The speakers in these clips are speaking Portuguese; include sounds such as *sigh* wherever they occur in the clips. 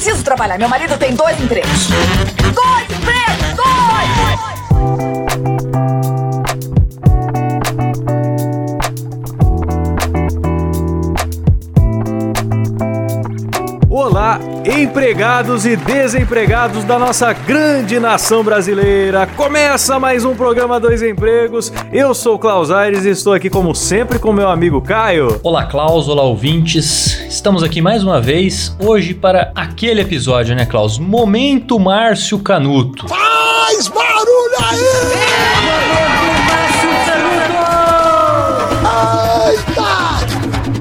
preciso trabalhar. Meu marido tem dois empregos. Dois empregos! Dois! Olá, empregados e desempregados da nossa grande nação brasileira. Começa mais um programa Dois Empregos. Eu sou o Klaus Aires e estou aqui como sempre com meu amigo Caio. Olá, Klaus, olá, ouvintes. Estamos aqui mais uma vez, hoje para aquele episódio, né, Klaus? Momento Márcio Canuto. Faz barulho aí!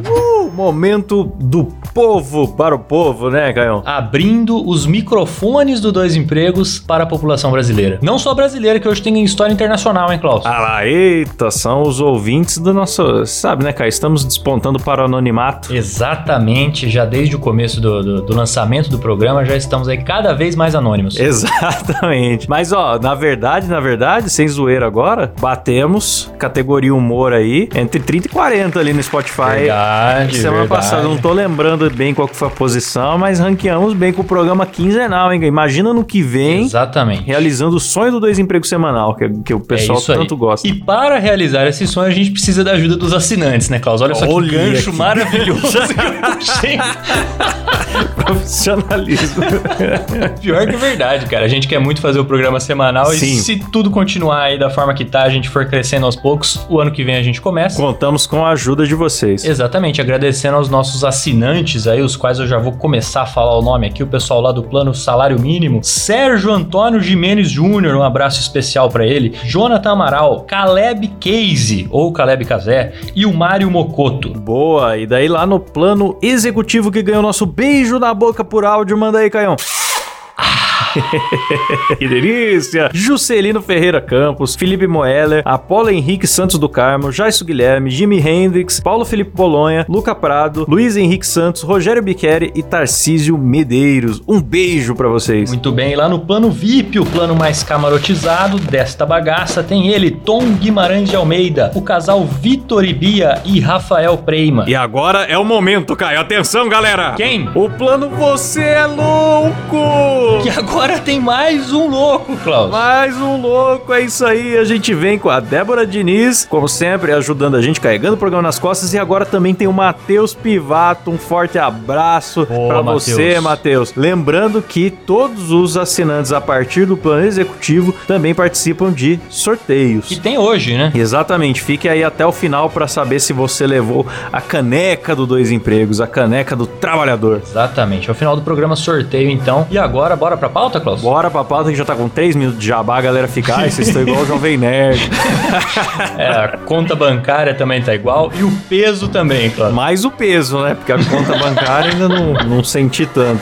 Uh, momento do povo para o povo, né, Caio? Abrindo os microfones do Dois Empregos para a população brasileira. Não só brasileira, que hoje tem história internacional, hein, Klaus? Ah lá, eita, são os ouvintes do nosso. Sabe, né, Caio? Estamos despontando para o anonimato. Exatamente, já desde o começo do, do- do lançamento do programa, já estamos aí cada vez mais anônimos. *laughs* Exatamente. Mas, ó, na verdade, na verdade, sem zoeira agora, batemos categoria humor aí entre 30 e 40 ali no Spotify. Verdade, Semana verdade. passada, não tô lembrando bem qual que foi a posição, mas ranqueamos bem com o programa quinzenal, hein? Imagina no que vem, Exatamente. realizando o sonho do dois empregos semanal, que, que o pessoal é isso aí. tanto gosta. E para realizar esse sonho, a gente precisa da ajuda dos assinantes, né, Klaus? Olha só que Olha gancho que- maravilhoso *laughs* que eu puxei. Profissionalismo. *laughs* Pior que verdade, cara. A gente quer muito fazer o programa semanal Sim. e se tudo continuar aí da forma que tá, a gente for crescendo aos poucos, o ano que vem a gente começa. Contamos com a ajuda de vocês. Exatamente, agradecendo aos nossos assinantes aí, os quais eu já vou começar a falar o nome aqui, o pessoal lá do plano Salário Mínimo, Sérgio Antônio Jimenez Júnior, um abraço especial pra ele, Jonathan Amaral, Caleb Case, ou Caleb Casé, e o Mário Mocoto. Boa, e daí lá no plano executivo que ganhou nosso beijo na boca por áudio, manda aí, Caião. *laughs* que delícia! Juscelino Ferreira Campos, Felipe Moeller, Apolo Henrique Santos do Carmo, Jaisso Guilherme, Jimi Hendrix, Paulo Felipe Bolonha, Luca Prado, Luiz Henrique Santos, Rogério Biqueri e Tarcísio Medeiros. Um beijo pra vocês. Muito bem, lá no plano VIP, o plano mais camarotizado desta bagaça, tem ele, Tom Guimarães de Almeida, o casal Vitor e Bia e Rafael Preima. E agora é o momento, Caio. Atenção, galera! Quem? O plano Você é Louco! *laughs* Que agora tem mais um louco, Klaus. Mais um louco, é isso aí. A gente vem com a Débora Diniz, como sempre, ajudando a gente, carregando o programa nas costas. E agora também tem o Matheus Pivato. Um forte abraço Matheus. você, Matheus. Lembrando que todos os assinantes a partir do plano executivo também participam de sorteios. Que tem hoje, né? Exatamente, fique aí até o final pra saber se você levou a caneca do Dois Empregos, a caneca do trabalhador. Exatamente. Ao final do programa, sorteio então. E agora, bora pra pauta, Klaus? Bora pra pauta que já tá com 3 minutos de jabá, a galera fica, ai, vocês estão igual o Jovem Nerd. *laughs* É, a conta bancária também tá igual. E o peso também, Klaus. Mais o peso, né? Porque a conta bancária ainda não, não senti tanto.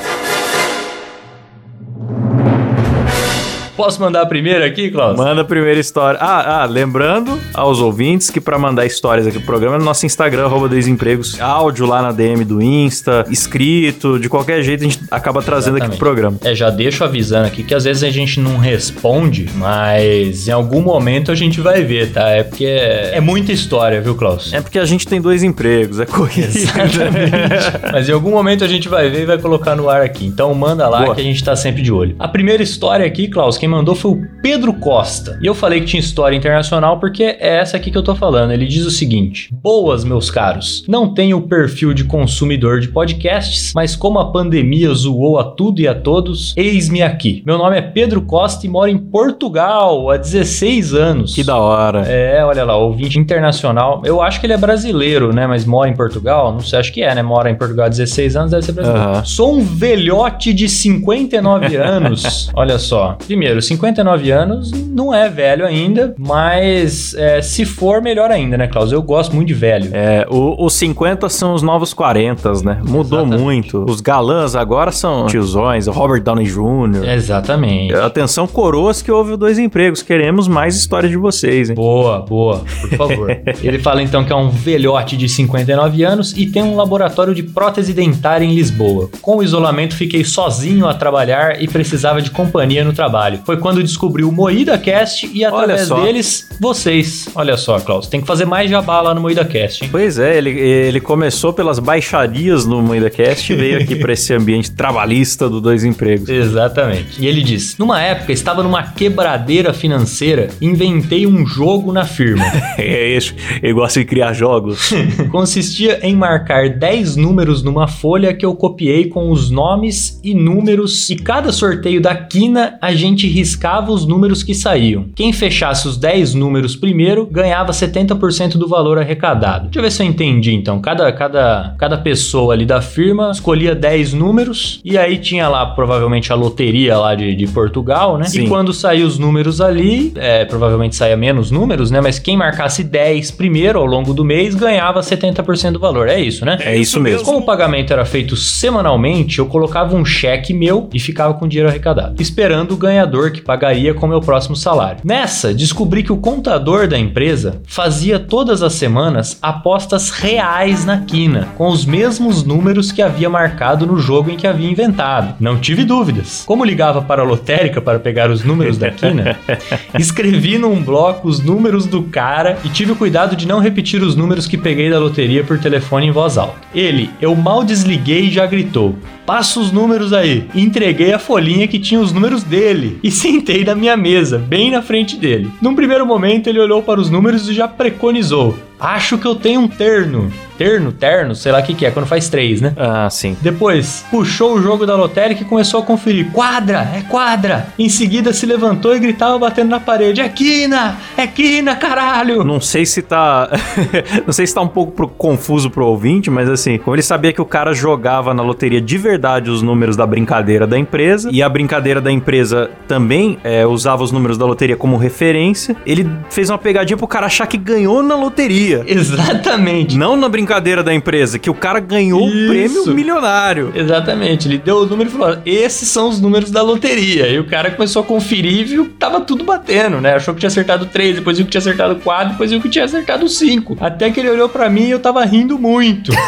Posso mandar a primeira aqui, Klaus? Manda a primeira história. Ah, ah, lembrando aos ouvintes que pra mandar histórias aqui pro programa é no nosso Instagram, arroba Desempregos, áudio lá na DM do Insta, escrito, de qualquer jeito a gente acaba trazendo aqui pro Exatamente. programa. É, já deixo avisando aqui que às vezes a gente não responde, mas em algum momento a gente vai ver, tá? É porque é, é muita história, viu, Klaus? É porque a gente tem dois empregos, é corrido. Exatamente. *laughs* Mas em algum momento a gente vai ver e vai colocar no ar aqui. Então manda lá Boa. que a gente tá sempre de olho. A primeira história aqui, Klaus, quem mandou foi o Pedro Costa. E eu falei que tinha história internacional porque é essa aqui que eu tô falando. Ele diz o seguinte: Boas, meus caros. Não tenho perfil de consumidor de podcasts, mas como a pandemia zoou a tudo e a todos, eis-me aqui. Meu nome é Pedro Costa e moro em Portugal há 16 anos. Que da hora. É, olha lá, ouvinte internacional. Eu acho que ele é brasileiro, né? Mas mora em Portugal. Não sei, acho que é, né? Mora em Portugal há 16 anos, deve ser brasileiro. Aham. Sou um velhote de 59 *laughs* anos. olha só. Primeiro, 59 anos não é velho ainda, mas é, se for, melhor ainda, né, Klaus? Eu gosto muito de velho. É, o- os 50 são os novos 40, né? Mudou Exatamente. muito. Os galãs agora são tiozões, Robert Downey Jr. Exatamente. Atenção, coroas que houve dois empregos. Queremos mais histórias de vocês, hein? Boa, boa, por favor. *laughs* Ele fala então que é um velhote de 59 anos e tem um laboratório de prótese dentária em Lisboa. Com o isolamento, fiquei sozinho a trabalhar e precisava de companhia no trabalho. Foi quando descobriu o Moída Cast e através deles, vocês. Olha só, Klaus, tem que fazer mais jabá lá no Moída Cast, hein? Pois é, ele, ele começou pelas baixarias no MoedaCast e veio aqui pra esse ambiente trabalhista do Dois Empregos. Exatamente. E ele diz: Numa época, estava numa quebradeira financeira, inventei um jogo na firma. *laughs* É isso, ele gosta de criar jogos. *laughs* Consistia em marcar 10 números numa folha que eu copiei com os nomes e números, e cada sorteio da quina a gente riscava os números que saíam. Quem fechasse os 10 números primeiro ganhava 70% do valor arrecadado. Deixa eu ver se eu entendi então. Cada, cada, cada pessoa ali da firma escolhia 10 números, e aí tinha lá provavelmente a loteria lá de, de Portugal, né? Sim. E quando saía os números ali, é, provavelmente saia menos números, né? Mas quem marcasse 10 primeiro ao longo do mês ganhava 70% do valor. É isso, né? É isso mesmo. Como o pagamento era feito semanalmente, eu colocava um cheque meu e ficava com o dinheiro arrecadado, esperando o ganhador que pagaria com meu próximo salário. Nessa, descobri que o contador da empresa fazia todas as semanas apostas reais na quina, com os mesmos números que havia marcado no jogo em que havia inventado. Não tive dúvidas. Como ligava para a lotérica para pegar os números da quina, *laughs* escrevi num bloco os números do cara e tive o cuidado de não repetir os números que peguei da loteria por telefone em voz alta. Ele, eu mal desliguei e já gritou: Passa os números aí. Entreguei a folhinha que tinha os números dele e *laughs* sentei na minha mesa, bem na frente dele. Num primeiro momento, ele olhou para os números e já preconizou: Acho que eu tenho um terno. Terno, terno, sei lá o que, que é, quando faz três, né? Ah, sim. Depois, puxou o jogo da lotérica e começou a conferir. Quadra, é quadra! Em seguida, se levantou e gritava batendo na parede: É quina! É quina, caralho! Não sei se tá. *laughs* não sei se tá um pouco pro- confuso pro ouvinte, mas assim, como ele sabia que o cara jogava na loteria de verdade os números da brincadeira da empresa, e a brincadeira da empresa também é, usava os números da loteria como referência, ele fez uma pegadinha pro cara achar que ganhou na loteria. *laughs* Exatamente. Não na brincadeira da empresa, que o cara ganhou o prêmio milionário. Exatamente, ele deu o número e falou: esses são os números da loteria. E o cara começou a conferir e viu que tava tudo batendo, né? Achou que tinha acertado 3, depois viu que tinha acertado 4, depois viu que tinha acertado 5. Até que ele olhou pra mim e eu tava rindo muito. *laughs*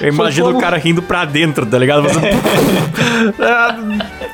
Eu imagino como- o cara rindo pra dentro, tá ligado? *laughs* Você-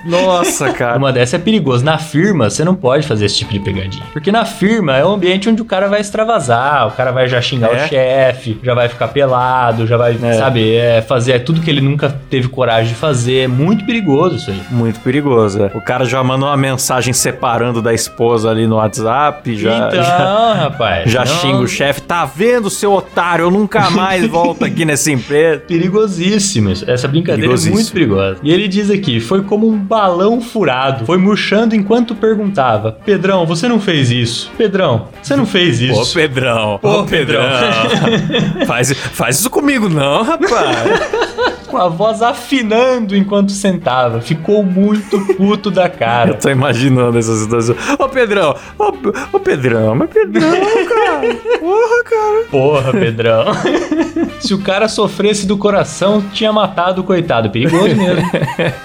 Nossa, *laughs* cara. Uma dessa é perigoso. Na firma, você não pode fazer esse tipo de pegadinha. Porque na firma é um ambiente onde o cara vai extravasar, o cara vai já xingar É. o chefe, já vai ficar pelado, já vai, É. sabe, é, fazer tudo que ele nunca teve coragem de fazer. É muito perigoso isso aí. Muito perigoso. é. O cara já mandou uma mensagem separando da esposa ali no WhatsApp, já, então, já, rapaz. já não- xinga o chefe. Tá vendo, seu otário? Eu nunca mais *laughs* volto aqui nessa empresa. Perigosíssimo. isso. Essa brincadeira é muito perigosa. E ele diz aqui: foi como um balão furado. Foi murchando enquanto perguntava: Pedrão, você não fez isso? Pedrão, você não fez Ô, isso? Pedrão. Ô, Ô, Pedrão. *laughs* faz, faz isso comigo não, rapaz. *laughs* Com a voz afinando enquanto sentava. Ficou muito puto da *laughs* Eu cara. tô imaginando essa situação. Ô, Pedrão. Ô, ô, Pedrão. Mas Pedrão, cara. Porra, cara. Porra, Pedrão. Se o cara sofresse do coração, tinha matado o coitado. Perigoso mesmo.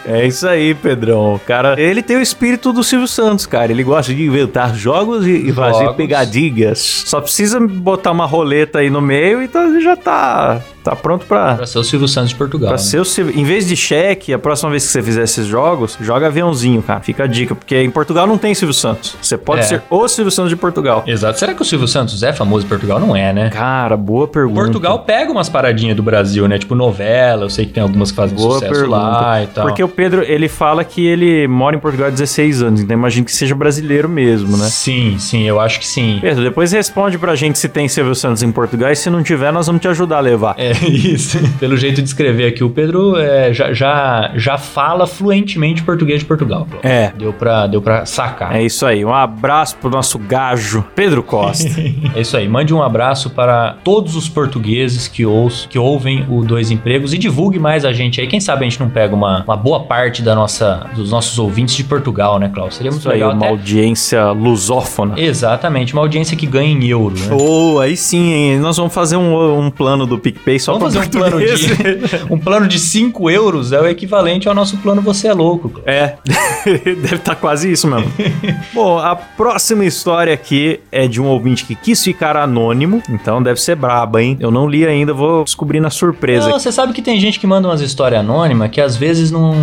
É isso aí, Pedrão. O cara, ele tem o espírito do Silvio Santos, cara. Ele gosta de inventar jogos e, e fazer Jogos. pegadinhas. Só precisa botar uma roleta aí no meio e tá- já tá, tá pronto pra, Pra ser o Silvio Santos de Portugal. pra né? ser o Silvio. Em vez de cheque, a próxima vez que você fizer esses jogos, joga aviãozinho, cara. Fica a dica, porque em Portugal não tem Silvio Santos. Você pode É. ser o Silvio Santos de Portugal. Exato. Será que o Silvio Santos é famoso em Portugal? Não é, né? Cara, boa pergunta. Portugal pega umas paradinhas do Brasil, né? Tipo novela, eu sei que tem algumas que fazem Boa sucesso pergunta. lá e tal. Porque o Pedro, ele fala que ele mora em Portugal há 16 anos, então imagino que seja brasileiro mesmo, né? Sim, sim, eu acho que sim. Pedro, depois responde pra gente se tem Silvio Santos em Portugal e se não tiver, nós vamos te ajudar a levar. É *laughs* isso. Pelo jeito de escrever aqui, o Pedro é, já, já, já fala fluentemente português de Portugal. É. Deu pra, deu pra sacar. É isso aí. Um abraço pro nosso gajo, Pedro Costa. *laughs* É isso aí. Mande um abraço para todos os portugueses que, ouçam, que ouvem o Dois Empregos e divulgue mais a gente aí. Quem sabe a gente não pega uma, uma boa parte da nossa, dos nossos ouvintes de Portugal, né, Klaus? Seria muito Isso aí, legal uma até. audiência lusófona. Exatamente, uma audiência que ganha em euro, né? Oh, aí sim, hein? Nós vamos fazer um, um plano do PicPay só Vamos pra fazer um plano de *laughs* um plano de 5 euros é o equivalente ao nosso plano Você é Louco. Klaus. É, *laughs* deve estar quase isso mesmo. *laughs* Bom, a próxima história aqui é de um ouvinte que quis ficar anônimo, então deve ser braba, hein? Eu não li ainda, vou vou descobrir na surpresa. Não, você sabe que tem gente que manda umas histórias anônimas que às vezes não.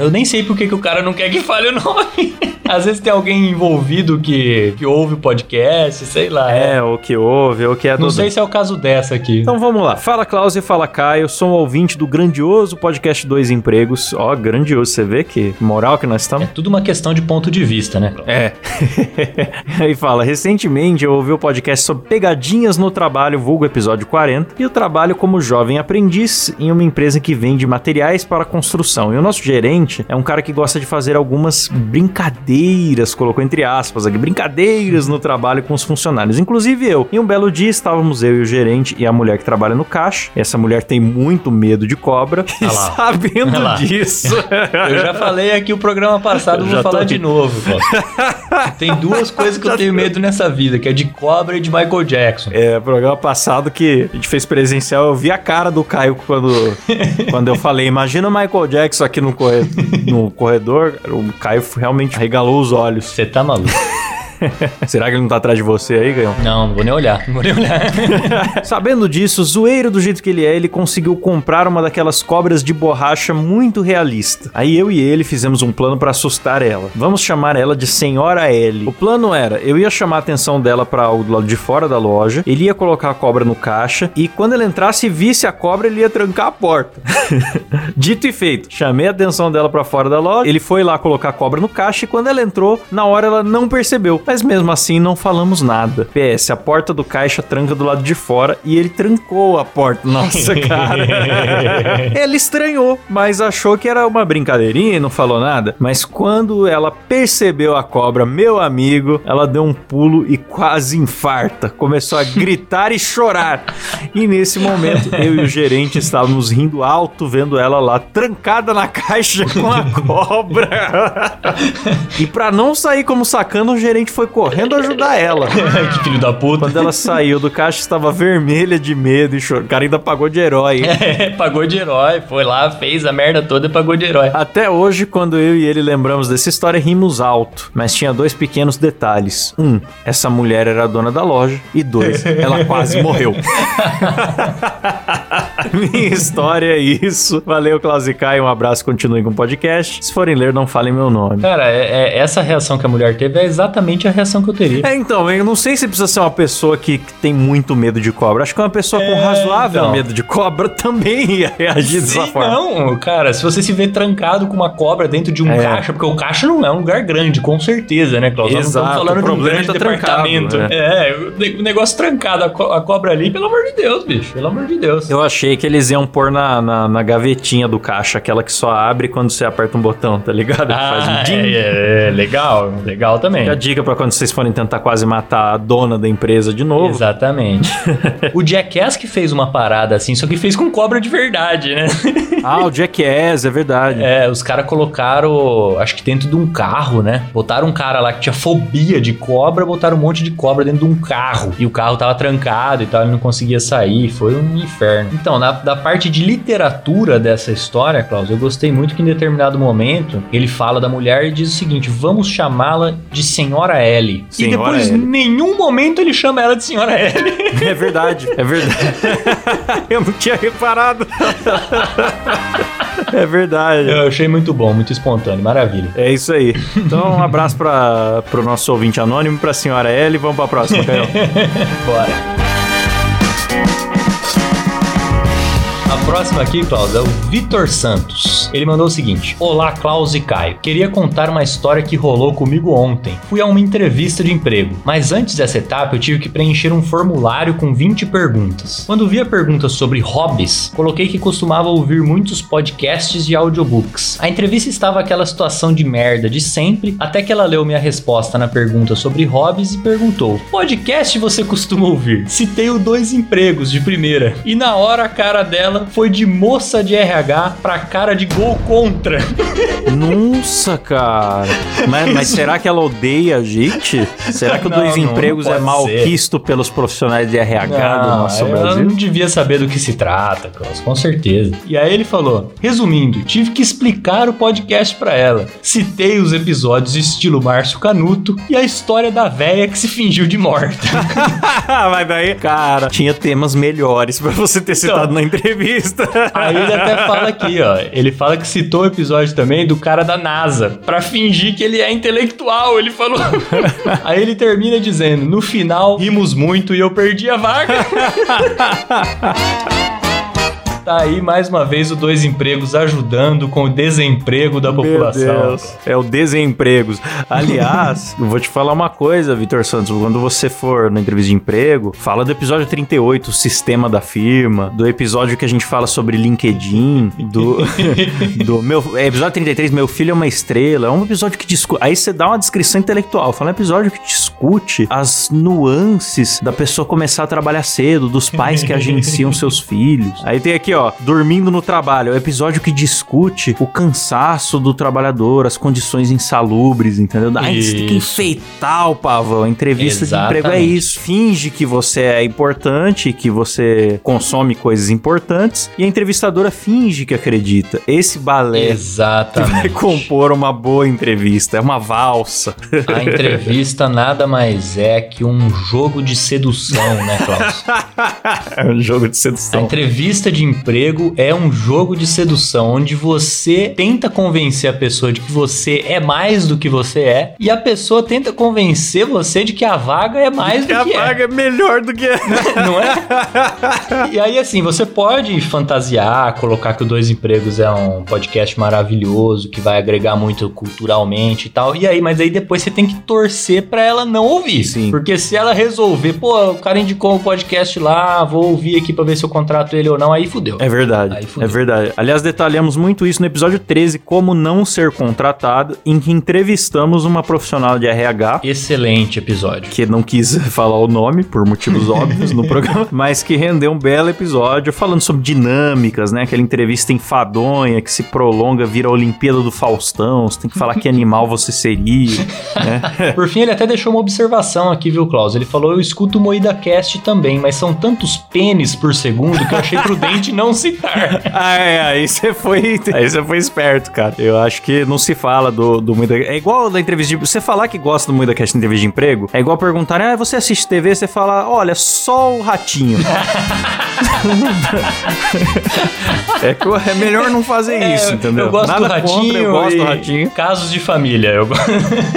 Eu nem sei por que, que o cara não quer que fale o nome. *laughs* às vezes tem alguém envolvido que, que ouve o podcast, sei lá. É, o que ouve, o que é Não do- sei se é o caso dessa aqui. Então vamos lá. Fala Klaus e fala Caio. Sou um ouvinte do grandioso podcast Dois Empregos. Ó, grandioso. Você vê que moral que nós É estamos? tudo uma questão de ponto de vista, né? É. *laughs* Aí fala: recentemente eu ouvi o podcast sobre pegadinhas no trabalho, vulgo episódio 40, e eu trabalho como jovem aprendiz em uma empresa que vende materiais para construção. E o nosso gerente é um cara que gosta de fazer algumas brincadeiras, colocou entre aspas aqui, brincadeiras no trabalho com os funcionários, inclusive eu. E um belo dia estávamos eu e o gerente e a mulher que trabalha no caixa. Essa mulher tem muito medo de cobra. *laughs* E sabendo disso. *laughs* Eu já falei aqui o programa passado, Eu vou falar de novo. *laughs* Tem duas coisas que eu tenho medo nessa vida, que é de cobra e de Michael Jackson. É, programa passado que a gente fez presencial, eu vi a cara do Caio quando, quando eu falei, imagina o Michael Jackson aqui no, no corredor, o Caio realmente regalou os olhos. Você tá maluco? *laughs* Será que ele não tá atrás de você aí, Gaião? Não, não vou nem olhar. Não vou nem olhar. *laughs* Sabendo disso, zoeiro do jeito que ele é, ele conseguiu comprar uma daquelas cobras de borracha muito realista. Aí eu e ele fizemos um plano pra assustar ela. Vamos chamar ela de Senhora L. O plano era, eu ia chamar a atenção dela para o lado de fora da loja, ele ia colocar a cobra no caixa e quando ele entrasse e visse a cobra, ele ia trancar a porta. *laughs* Dito e feito, chamei a atenção dela pra fora da loja, ele foi lá colocar a cobra no caixa e quando ela entrou, na hora ela não percebeu. Mas mesmo assim não falamos nada. PS, a porta do caixa tranca do lado de fora e ele trancou a porta. Nossa, *laughs* cara. Ela estranhou, mas achou que era uma brincadeirinha e não falou nada. Mas quando ela percebeu a cobra, meu amigo, ela deu um pulo e quase infarta. Começou a gritar e chorar. E nesse momento, eu e o gerente estávamos rindo alto, vendo ela lá trancada na caixa com a cobra. *laughs* e pra não sair como sacana, o gerente foi correndo ajudar ela. *laughs* que filho da puta. Quando ela saiu do caixa, estava vermelha de medo e chorou. O cara ainda pagou de herói. hein? *laughs* É, pagou de herói. Foi lá, fez a merda toda e pagou de herói. Até hoje, quando eu e ele lembramos dessa história, rimos alto. Mas tinha dois pequenos detalhes. Um, essa mulher era a dona da loja. E dois, ela quase morreu. *laughs* *laughs* Minha história é isso. Valeu, Klaus e Caio. Um abraço, continuem com o podcast. Se forem ler, não falem meu nome. Cara, é- é- essa reação que a mulher teve é exatamente a reação que eu teria. É, então, eu não sei se precisa ser uma pessoa que, que tem muito medo de cobra. Acho que uma pessoa com É, razoável então. medo de cobra *laughs* também ia reagir dessa Sim, forma. Não, cara, se você se vê trancado com uma cobra dentro de um É. caixa, porque o caixa não é um lugar grande, com certeza, né, Klaus? Exato, estamos falando o de um problema grande é tá trancado, né? É, o ne- o negócio trancado, a cobra ali, pelo amor de Deus, bicho, pelo amor de Deus. Eu achei que eles iam pôr na, na, na gavetinha do caixa, aquela que só abre quando você aperta um botão, tá ligado? Faz um Ah, ding. é, é, legal, legal também. Fica a dica pra quando vocês forem tentar quase matar a dona da empresa de novo. Exatamente. *laughs* o Jackass que fez uma parada assim, só que fez com cobra de verdade, né? *laughs* Ah, o Jackass, é verdade. É, os caras colocaram, acho que dentro de um carro, né? Botaram um cara lá que tinha fobia de cobra, botaram um monte de cobra dentro de um carro. E o carro tava trancado e tal, ele não conseguia sair. Foi um inferno. Então, na, da parte de literatura dessa história, Klaus, eu gostei muito que em determinado momento ele fala da mulher e diz o seguinte: vamos chamá-la de Senhora L. e Senhora depois, em nenhum momento ele chama ela de Senhora L. *laughs* É verdade, é verdade. *laughs* Eu não tinha reparado. É verdade. Eu achei muito bom, muito espontâneo, maravilha. É isso aí. Então, um abraço para pro nosso ouvinte anônimo, pra senhora L. Vamos pra próxima, Caio. *laughs* Bora. A próxima aqui, Klaus, é o Vitor Santos. Ele mandou o seguinte: Olá, Klaus e Caio. Queria contar uma história que rolou comigo ontem. Fui a uma entrevista de emprego, mas antes dessa etapa eu tive que preencher um formulário com 20 perguntas. Quando vi a pergunta sobre hobbies, coloquei que costumava ouvir muitos podcasts e audiobooks. A entrevista estava aquela situação de merda de sempre, até que ela leu minha resposta na pergunta sobre hobbies e perguntou: Podcast você costuma ouvir? Citei o dois empregos de primeira. E na hora a cara dela foi de moça de RH pra cara de gol contra. Nossa, cara. Mas, mas será que ela odeia a gente? Será que o Não, Dois não, Empregos não é pode mal ser. pelos profissionais de RH do nosso ela Brasil? não devia saber do que se trata, Klaus, com certeza. E aí ele falou: resumindo, tive que explicar o podcast pra ela. Citei os episódios estilo Márcio Canuto e a história da véia que se fingiu de morta. *laughs* Mas daí, cara, tinha temas melhores pra você ter citado na entrevista. Aí ele até fala aqui, ó. Ele fala que citou o episódio também do cara da NASA, pra fingir que ele é intelectual, ele falou. *laughs* Aí ele termina dizendo: no final, rimos muito e eu perdi a vaga. *laughs* Tá aí mais uma vez o Dois Empregos ajudando com o desemprego da população. Deus. É o desempregos. Aliás, eu *laughs* vou te falar uma coisa, Vitor Santos. Quando você for na entrevista de emprego, fala do episódio 38, o sistema da firma, do episódio que a gente fala sobre LinkedIn, do, *laughs* do meu. É, episódio 33, meu filho é uma estrela. É um episódio que discute. Aí você dá uma descrição intelectual. Fala um episódio que discute as nuances da pessoa começar a trabalhar cedo, dos pais que *laughs* agenciam seus filhos. Aí tem aqui, ó, dormindo no trabalho. É o episódio que discute o cansaço do trabalhador, as condições insalubres, entendeu? Aí você tem que Isso. enfeitar o pavão. A entrevista de emprego é Exatamente. isso. Finge que você é importante, que você consome coisas importantes, e a entrevistadora finge que acredita. Esse balé que vai Exatamente. compor uma boa entrevista. É uma valsa. A entrevista nada mais é que um jogo de sedução, né, Klaus? *laughs* é um jogo de A sedução. entrevista de emprego é um jogo de sedução onde você tenta convencer a pessoa de que você é mais do que você é e a pessoa tenta convencer você de que a vaga é mais Que do a que vaga é melhor do que. é. *laughs* Não é? E aí, assim, você pode fantasiar, colocar que o Dois Empregos é um podcast maravilhoso, que vai agregar muito culturalmente e tal. E aí, mas aí depois você tem que torcer pra ela não ouvir. Sim. Porque se ela resolver, pô, o cara indicou um podcast lá, vou ouvir aqui pra ver se eu contrato ele ou não, aí fudeu. É verdade, fudeu. é verdade. Aliás, detalhamos muito isso no episódio 13, como não ser contratado, em que entrevistamos uma profissional de RH Excelente episódio. que não quis *laughs* falar o nome por motivos *laughs* óbvios no programa, mas que rendeu um belo episódio falando sobre dinâmicas, né? Aquela entrevista enfadonha que se prolonga, vira a Olimpíada do Faustão, você tem que falar que animal você seria, *laughs* né? Por fim, ele até deixou uma observação aqui, viu, Klaus? Ele falou: Eu escuto o Moída Cast também, mas são tantos pênis por segundo que eu achei prudente não citar. *laughs* Ah, é, aí você foi, aí você foi esperto, cara. Eu acho que não se fala do, do Muita É igual da entrevista de... Você falar que gosta do Muita Cast na entrevista de emprego, é igual perguntar, ah, você assiste TV? Você fala, olha, só o ratinho. *laughs* *laughs* é, que é melhor não fazer isso, entendeu? Eu gosto Nada do ratinho. contra, eu gosto do ratinho. Casos de família. Eu... *laughs*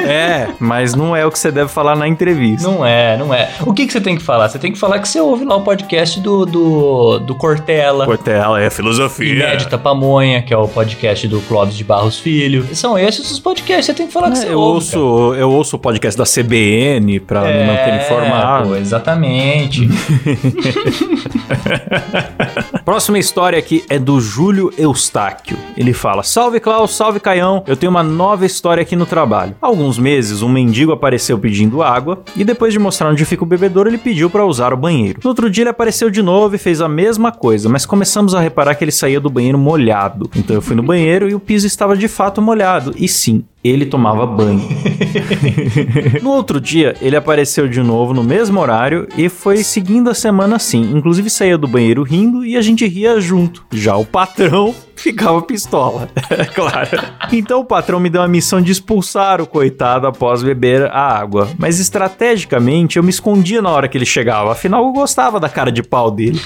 É, mas não é o que você deve falar na entrevista. não é, não é. O que, que você tem que falar? Você tem que falar que você ouve lá o podcast do, do, do Cortella. Portela é filosofia. Inédita Pamonha, que é o podcast do Clóvis de Barros Filho. São esses os podcasts você tem que falar que É, você eu, ouve. ouço, eu ouço o podcast da CBN pra cara. me manter informado. pô, exatamente. *laughs* *laughs* Próxima história aqui é do Júlio Eustáquio. Ele fala: Salve Klaus, salve Caião, eu tenho uma nova história aqui no trabalho. Há alguns meses, um mendigo apareceu pedindo água e depois de mostrar onde fica o bebedouro, ele pediu para usar o banheiro. No outro dia, ele apareceu de novo e fez a mesma coisa, mas começamos a reparar que ele saía do banheiro molhado. Então eu fui no banheiro e o piso estava de fato molhado. E sim, ele tomava banho. *laughs* no outro dia, ele apareceu de novo no mesmo horário e foi seguindo a semana assim. Inclusive saía do banheiro rindo e a gente ria junto. Já o patrão ficava pistola, é *laughs* claro. Então o patrão me deu a missão de expulsar o coitado após beber a água. Mas estrategicamente eu me escondia na hora que ele chegava. Afinal, eu gostava da cara de pau dele.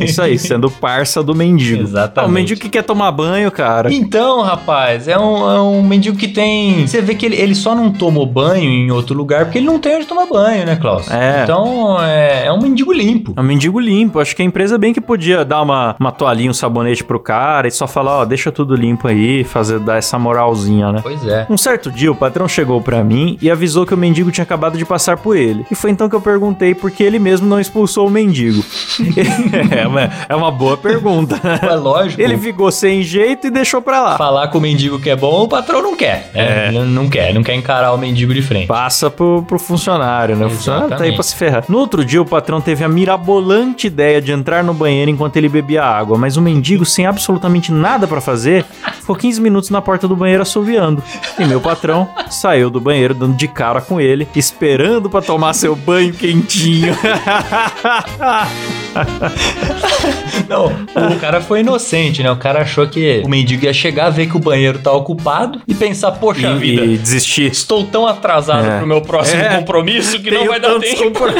É *laughs* Isso aí, sendo parça do mendigo. Exatamente. Ah, o mendigo que quer tomar banho, cara. Então, rapaz, é um, é um mendigo que tem. Você vê que ele, ele só não tomou banho em outro lugar porque ele não tem onde tomar banho, né, Klaus? É. Então, é, é um mendigo limpo. É um mendigo limpo. Acho que a empresa bem que podia dar uma, uma toalhinha, um sabonete pro cara e só falar, ó, deixa tudo limpo aí, fazer, dar essa moralzinha, né? Pois é. Um certo dia, o patrão chegou pra mim e avisou que o mendigo tinha acabado de passar por ele. E foi então que eu perguntei por que ele mesmo não expulsou o mendigo. *laughs* é, uma, é uma boa pergunta. É lógico. Ele ficou sem jeito e deixou pra lá. Falar com o mendigo que é bom, o patrão não quer. né? É. Não- Não quer, não quer encarar o mendigo de frente. Passa pro, pro funcionário, né? O funcionário tá aí pra se ferrar. No outro dia, o patrão teve a mirabolante ideia de entrar no banheiro enquanto ele bebia água, mas o mendigo, sem absolutamente nada pra fazer, ficou 15 minutos na porta do banheiro assoviando. E meu patrão saiu do banheiro dando de cara com ele, esperando pra tomar seu banho quentinho. *laughs* Não, o cara foi inocente, né? O cara achou que o mendigo ia chegar, ver que o banheiro tá ocupado e pensar, poxa e, vida, e desistir. estou tão atrasado É. pro meu próximo É. compromisso que não Tenho vai dar tempo. compro-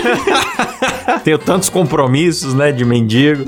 *laughs* Tenho tantos compromissos, né, de mendigo.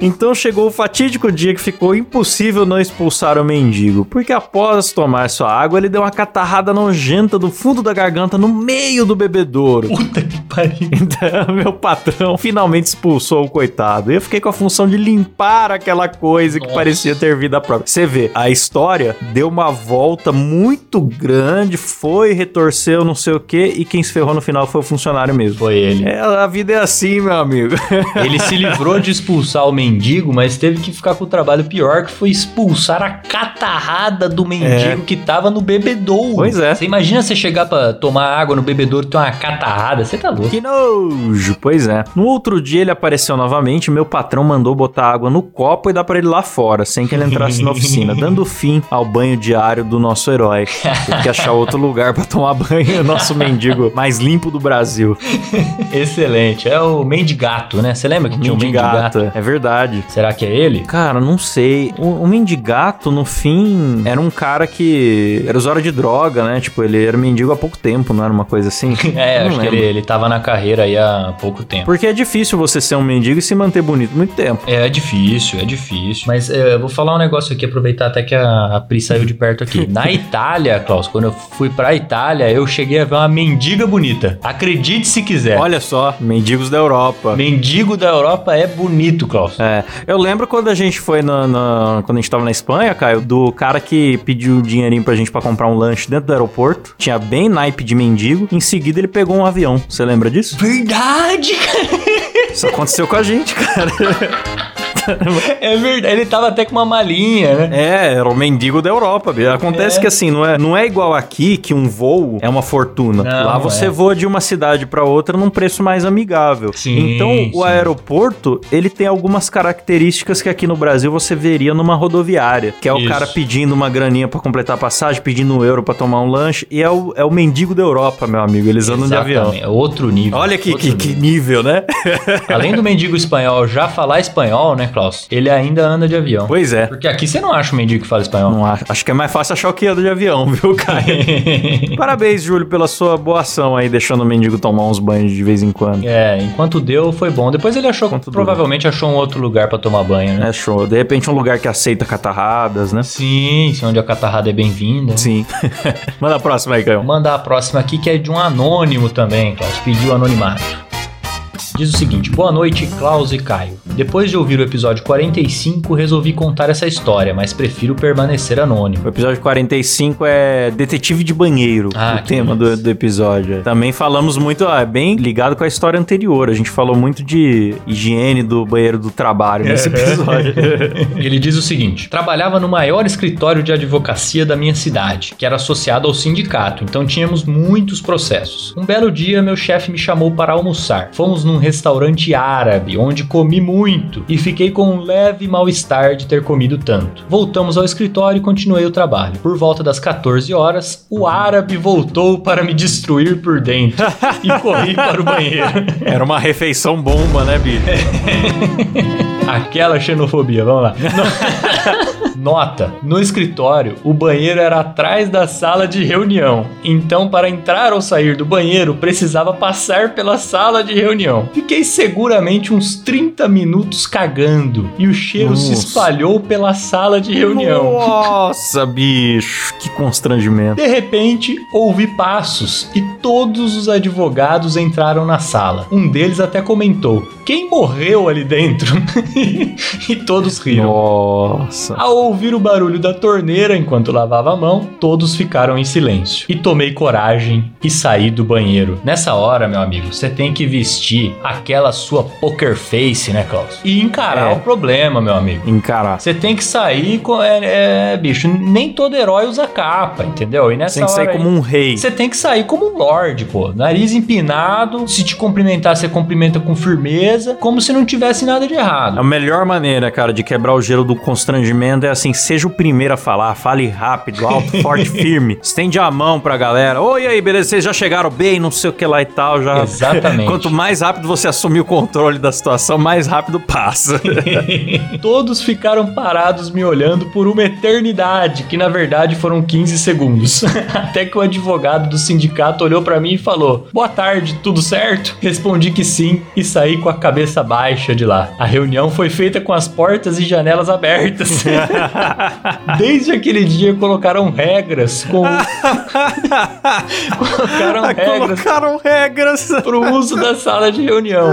Então chegou o fatídico dia que ficou impossível não expulsar o mendigo, porque após tomar sua água, ele deu uma catarrada nojenta do fundo da garganta no meio do bebedouro. Puta que pariu. *laughs* Então, meu patrão finalmente expulsou o coitado. E eu fiquei com a função de limpar aquela coisa que Nossa. parecia ter vida própria. Você vê, a história deu uma volta muito grande, foi, retorceu, não sei o quê, e quem se ferrou no final foi o funcionário mesmo. Foi ele. É, a vida é assim, meu amigo. Ele se livrou de expulsar o mendigo, mas teve que ficar com o trabalho pior, que foi expulsar a catarrada do mendigo que tava no bebedouro. É. Pois é. Você imagina você chegar pra tomar água no bebedouro e ter uma catarrada? Você tá louco. Que nojo, pois é. No outro dia ele apareceu novamente, meu patrão mandou botar água no copo e dar pra ele lá fora, sem que ele entrasse na oficina, *laughs* dando fim ao banho diário do nosso herói. Teve que achar outro lugar pra tomar banho, nosso mendigo mais limpo do Brasil. Excelente. É o mendigato, né? Você lembra que tinha um mendigato? Mendigato, é verdade. Será que é ele? Cara, não sei. O, o mendigato, no fim, era um cara que era usuário de droga, né? Tipo, ele era mendigo há pouco tempo, não era uma coisa assim? *laughs* É, Não acho que lembro. ele, ele tava na carreira aí há pouco tempo. Porque é difícil você ser um mendigo e se manter bonito muito tempo. É difícil, é difícil. Mas é, eu vou falar um negócio aqui, aproveitar até que a, a Pri saiu de perto aqui. *laughs* Na Itália, Klaus, quando eu fui pra Itália, eu cheguei a ver uma mendiga bonita. Acredite se quiser. Olha só, mendigos da Europa. Mendigo da Europa é bonito, Klaus. É, eu lembro quando a gente foi na, na- quando a gente tava na Espanha, Caio, do cara que pediu dinheirinho pra gente pra comprar um lanche dentro do aeroporto. Tinha bem naipe de mendigo. Em seguida ele pegou um avião. Você lembra disso? Verdade, cara. Isso aconteceu com a gente, cara. *laughs* É verdade. Ele tava até com uma malinha, né? É, era o mendigo da Europa. Acontece É. que assim, não é, não é igual aqui que um voo é uma fortuna. Não, Lá você é. voa de uma cidade pra outra num preço mais amigável. Sim, então, o sim. aeroporto, ele tem algumas características que aqui no Brasil você veria numa rodoviária, que é o Isso. cara pedindo uma graninha pra completar a passagem, pedindo um euro pra tomar um lanche, e é o, é o mendigo da Europa, meu amigo. Eles andam de avião. Exatamente, É outro nível. Olha que, que, que nível, né? Além do mendigo espanhol já falar espanhol, né, Klaus? Ele ainda anda de avião. pois é. Porque aqui você não acha um mendigo que fala espanhol. Não acho, acho que é mais fácil achar o que anda de avião, *laughs* viu, Caio? *laughs* Parabéns, Júlio, pela sua boa ação aí, deixando o mendigo tomar uns banhos de vez em quando. É, enquanto deu, foi bom. Depois ele achou, Enquanto provavelmente achou um outro lugar pra tomar banho, né? É show. De repente, um lugar que aceita catarradas, né? Sim, sim, onde a catarrada é bem-vinda. Sim. *laughs* Manda a próxima aí, Caio. Vou mandar a próxima aqui, que é de um anônimo também, Klaus. Pediu anonimato. Diz o seguinte: Boa noite, Klaus e Caio. Depois de ouvir o episódio 45, resolvi contar essa história, mas prefiro permanecer anônimo. O episódio 45 é Detetive de Banheiro, Ah, o tema do, do episódio. Também falamos muito, é bem ligado com a história anterior. A gente falou muito de higiene do banheiro do trabalho nesse *laughs* episódio. Ele diz o seguinte: Trabalhava no maior escritório de advocacia da minha cidade, que era associado ao sindicato, então tínhamos muitos processos. Um belo dia, meu chefe me chamou para almoçar. Fomos num restaurante árabe, onde comi muito e fiquei com um leve mal-estar de ter comido tanto. Voltamos ao escritório e continuei o trabalho. Por volta das 14 horas, o árabe voltou para me destruir por dentro *laughs* e corri para o banheiro. Era uma refeição bomba, né, bicho? *laughs* Aquela xenofobia, vamos lá. *laughs* No- Nota: no escritório, o banheiro era atrás da sala de reunião. Então, para entrar ou sair do banheiro, precisava passar pela sala de reunião. Fiquei seguramente uns 30 minutos cagando e o cheiro se Nossa. espalhou pela sala de reunião. Nossa, *laughs* bicho, que constrangimento. De repente, ouvi passos e todos os advogados entraram na sala. Um deles até comentou: quem morreu ali dentro. *laughs* e todos riram. Nossa. Ao ouvir o barulho da torneira enquanto lavava a mão, todos ficaram em silêncio. E tomei coragem e saí do banheiro. Nessa hora, meu amigo, você tem que vestir aquela sua poker face, né, Klaus? E encarar É. o problema, meu amigo. Encarar. Você tem que sair com. É, é, bicho, nem todo herói usa capa, entendeu? E nessa Tem que sair hora como aí, um rei. Você tem que sair como um lorde, pô. Nariz empinado. Se te cumprimentar, você cumprimenta com firmeza. Como se não tivesse nada de errado. A melhor maneira, cara, de quebrar o gelo do constrangimento é assim: seja o primeiro a falar, fale rápido, alto, *laughs* forte, firme. Estende a mão pra galera. Oi, aí, beleza? Vocês já chegaram bem, não sei o que lá e tal. Já... Exatamente. Quanto mais rápido você assumir o controle da situação, mais rápido passa. *laughs* Todos ficaram parados me olhando por uma eternidade, que na verdade foram 15 segundos. *laughs* Até que o advogado do sindicato olhou pra mim e falou: Boa tarde, tudo certo? Respondi que sim e saí com a cabeça baixa de lá. A reunião foi feita com as portas e janelas abertas. Desde aquele dia colocaram regras com. *laughs* colocaram regras Colocaram regras. pro uso da sala de reunião.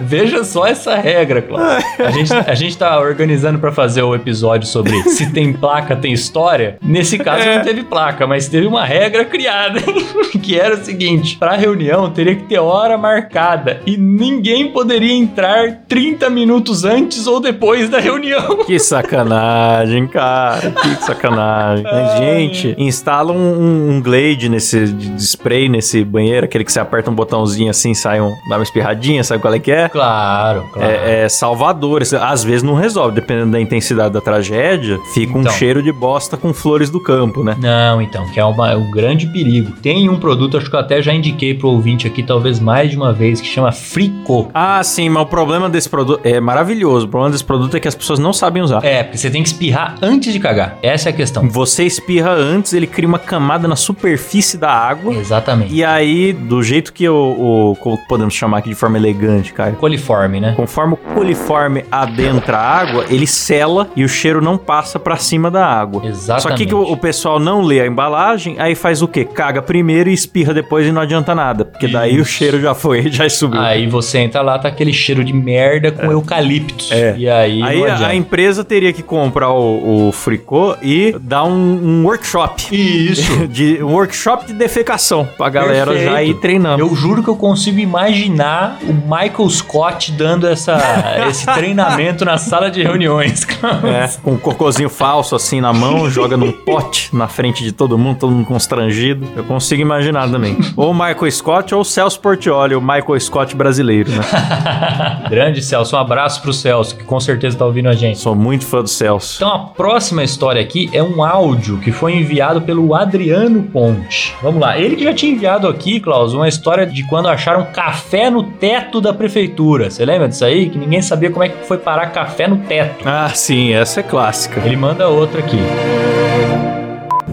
Veja só essa regra, Cláudio. A gente, a gente tá organizando pra fazer o episódio sobre se tem placa, tem história. Nesse caso É. não teve placa, mas teve uma regra criada, *laughs* que era o seguinte: pra reunião teria que ter hora marcada e ninguém poderia entrar 30 minutos antes ou depois da reunião. Que sacanagem, cara. Que sacanagem. Mas, gente, instala um, um- um Glade nesse spray nesse banheiro, aquele que você aperta um botãozinho assim, sai um, dá uma espirradinha, sabe qual é que é? Claro, claro. É, é salvador. Às vezes não resolve, dependendo da intensidade da tragédia, fica um Então. cheiro de bosta com flores do campo, né? Não, então, que é uma- um grande perigo. Tem um produto, acho que eu até já indiquei pro ouvinte aqui, talvez mais de uma vez, que chama Frico. Ah, sim, mas o problema desse produto é maravilhoso. O problema desse produto é que as pessoas não sabem usar. É, porque você tem que espirrar antes de cagar. Essa é a questão. Você espirra antes, ele cria uma camada na superfície da água. Exatamente. E aí, do jeito que o, o- como podemos chamar aqui de forma elegante, cara, Coliforme, né? conforme o coliforme adentra a água, ele sela e o cheiro não passa pra cima da água. Exatamente. Só que, que o, o pessoal não lê a embalagem, aí faz o quê? Caga primeiro e espirra depois e não adianta nada, porque daí o Isso. cheiro já foi, *laughs* já subiu. Aí você entra lá, tá aquele cheiro de merda com eucaliptos. É. E aí, Aí a, a empresa teria que comprar o, o fricô e dar um, um workshop. Isso. *laughs* De, um workshop de defecação pra galera Perfeito. já ir treinando. Eu juro que eu consigo imaginar o Michael Scott dando essa, *laughs* esse treinamento na sala de reuniões. *laughs* É, com um cocôzinho falso assim na mão, joga num pote na frente de todo mundo, todo mundo constrangido. Eu consigo imaginar também. Ou o Michael Scott ou o Celso Portioli, o Michael Scott brasileiro, né? Grande Celso, um abraço pro Celso, que com certeza tá ouvindo a gente. Sou muito fã do Celso. Então a próxima história aqui é um áudio que foi enviado pelo Adriano Ponte. Vamos lá, ele que já tinha enviado aqui, Klaus, uma história de quando acharam café no teto da prefeitura. Você lembra disso aí? Que ninguém sabia como é que foi parar café no teto. Ah, sim, essa é clássica. Ele manda outra aqui.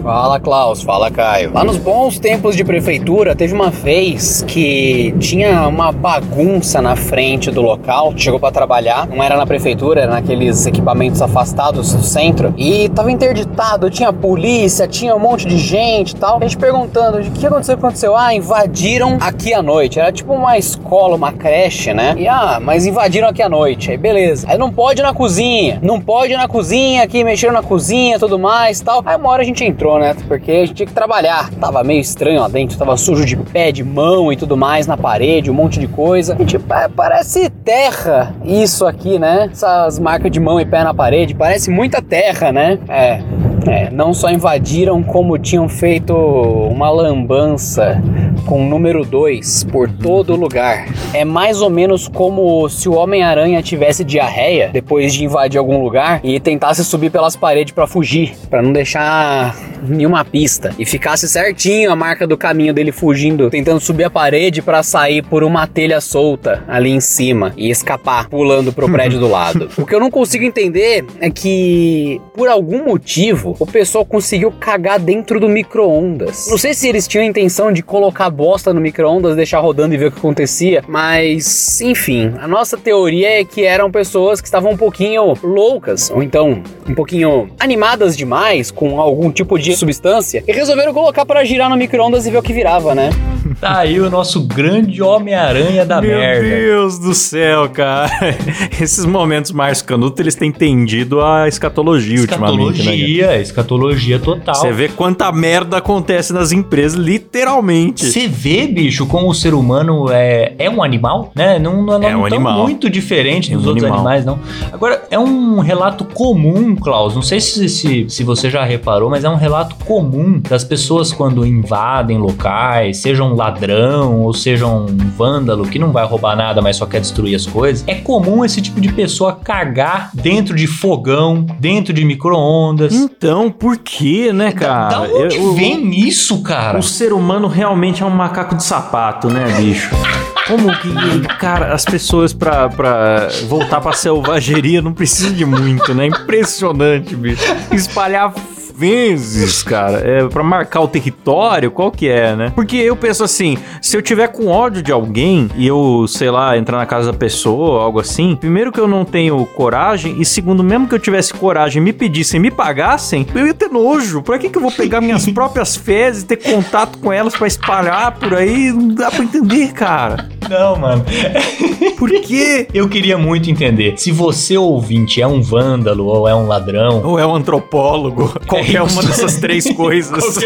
Fala Klaus, fala Caio. Lá nos bons tempos de prefeitura, teve uma vez que tinha uma bagunça na frente do local. Chegou pra trabalhar, não era na prefeitura, era naqueles equipamentos afastados do centro. E tava interditado, tinha polícia, tinha um monte de gente e tal. A gente perguntando: o que aconteceu? O que aconteceu? Ah, invadiram aqui à noite. Era tipo uma escola, uma creche, né? E ah, mas invadiram aqui à noite. Aí beleza. Aí não pode ir na cozinha, não pode ir na cozinha, aqui mexeram na cozinha tudo mais tal. Aí uma hora a gente entrou, né? Porque a gente tinha que trabalhar. Tava meio estranho lá dentro, tava sujo de pé, de mão e tudo mais na parede, um monte de coisa. A gente, "É, parece terra isso aqui, né? Essas marcas de mão e pé na parede, parece muita terra, né? É. É, não só invadiram, como tinham feito uma lambança com o número 2 por todo lugar. É mais ou menos como se o Homem-Aranha tivesse diarreia depois de invadir algum lugar e tentasse subir pelas paredes pra fugir, pra não deixar nenhuma pista e ficasse certinho a marca do caminho dele fugindo, tentando subir a parede pra sair por uma telha solta ali em cima e escapar pulando pro prédio do lado. *laughs* O que eu não consigo entender é que por algum motivo o pessoal conseguiu cagar dentro do micro-ondas. Não sei se eles tinham a intenção de colocar bosta no micro-ondas, deixar rodando e ver o que acontecia, mas enfim, a nossa teoria é que eram pessoas que estavam um pouquinho loucas, ou então um pouquinho animadas demais com algum tipo de substância e resolveram colocar para girar no micro-ondas e ver o que virava, né? Tá aí o nosso grande Homem-Aranha da Meu merda. Deus do céu, cara. *laughs* Esses momentos Márcio Canuto, eles têm tendido a escatologia, ultimamente, né? Escatologia, escatologia total. Você vê quanta merda acontece nas empresas, literalmente. Você vê, bicho, como o ser humano é, é um animal, né? Não, não, É não um tão animal. muito diferente É dos um outros animal. animais, não. Agora, é um relato comum, Klaus. Não sei se, se, se você já reparou, mas é um relato comum das pessoas quando invadem locais, seja um ladrão ou seja um vândalo que não vai roubar nada, mas só quer destruir as coisas. É comum esse tipo de pessoa cagar dentro de fogão, dentro de micro-ondas. Então, por que, né, cara? da onde Eu- vem isso, cara? O ser humano realmente é um macaco de sapato, né, bicho? Como que, cara, as pessoas pra, pra voltar pra selvageria não precisam de muito, né? Impressionante, bicho. Espalhar vezes, cara, é para marcar o território, qual que é, né? Porque eu penso assim, se eu tiver com ódio de alguém e eu, sei lá, entrar na casa da pessoa, algo assim, primeiro que eu não tenho coragem e segundo, mesmo que eu tivesse coragem, me pedissem, me pagassem, eu ia ter nojo. Pra que que eu vou pegar minhas *laughs* próprias fezes e ter contato com elas pra espalhar por aí? Não dá pra entender, cara. Não, mano. Por quê? *laughs* Eu queria muito entender. Se você, ouvinte, é um vândalo ou é um ladrão. Ou é um antropólogo? *laughs* Qualquer uma dessas três *laughs* coisas.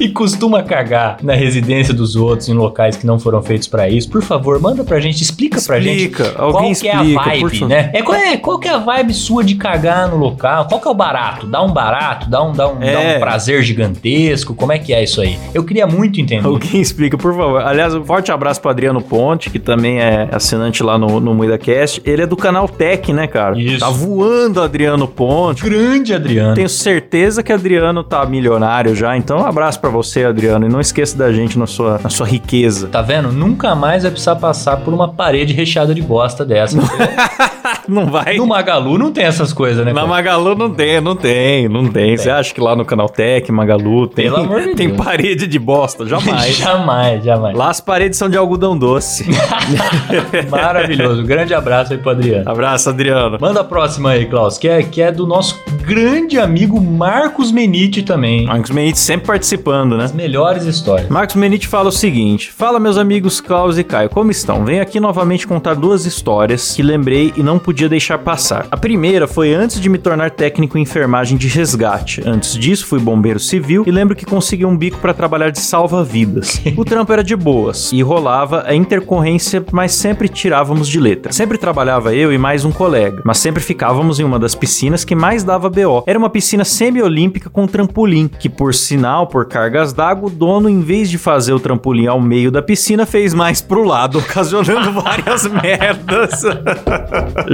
E costuma cagar na residência dos outros em locais que não foram feitos pra isso. Por favor, manda pra gente, explica, pra gente Explica, qual alguém que é a explica, vibe, né? É qual, é qual que é a vibe sua de cagar no local? Qual que é o barato? Dá um barato? Dá um, dá um, dá É. um prazer gigantesco? Como é que é isso aí? Eu queria muito entender. Alguém explica, por favor. Aliás, um forte abraço pro Adriano Ponte, que também é assinante lá no, no MuidaCast. Ele é do canal Tech, né, cara? Isso. Tá voando Adriano Ponte. Grande Adriano. Tenho certeza que Adriano tá milionário já, então um abraço pra você, Adriano, e não esqueça da gente na sua, na sua riqueza. Tá vendo? Nunca mais vai precisar passar por uma parede recheada de bosta dessa. *laughs* *laughs* Não vai? no Magalu não tem essas coisas, né? Na pô? Magalu não tem, não tem, não tem. Você acha que lá no canal Tech, Magalu, tem, Pelo amor de *laughs* tem parede de bosta? Jamais. *laughs* jamais, jamais. Lá as paredes são de algodão doce. Maravilhoso. Grande abraço aí pro Adriano. Abraço, Adriano. Manda a próxima aí, Klaus, que é, que é do nosso grande amigo Marcos Menite também. Marcos Menite sempre participando, né? As melhores histórias. Marcos Menite fala o seguinte: Fala, meus amigos Klaus e Caio, como estão? Venho aqui novamente contar duas histórias que lembrei e não podia deixar passar. A primeira foi antes de me tornar técnico em enfermagem de resgate. Antes disso, fui bombeiro civil e lembro que consegui um bico para trabalhar de salva-vidas. *laughs* O trampo era de boas e rolava a intercorrência, mas sempre tirávamos de letra. Sempre trabalhava eu e mais um colega, mas sempre ficávamos em uma das piscinas que mais dava BO. Era uma piscina semi-olímpica com trampolim, que por sinal, por cargas d'água, o dono, em vez de fazer o trampolim ao meio da piscina, fez mais pro lado, *laughs* ocasionando *laughs* várias merdas.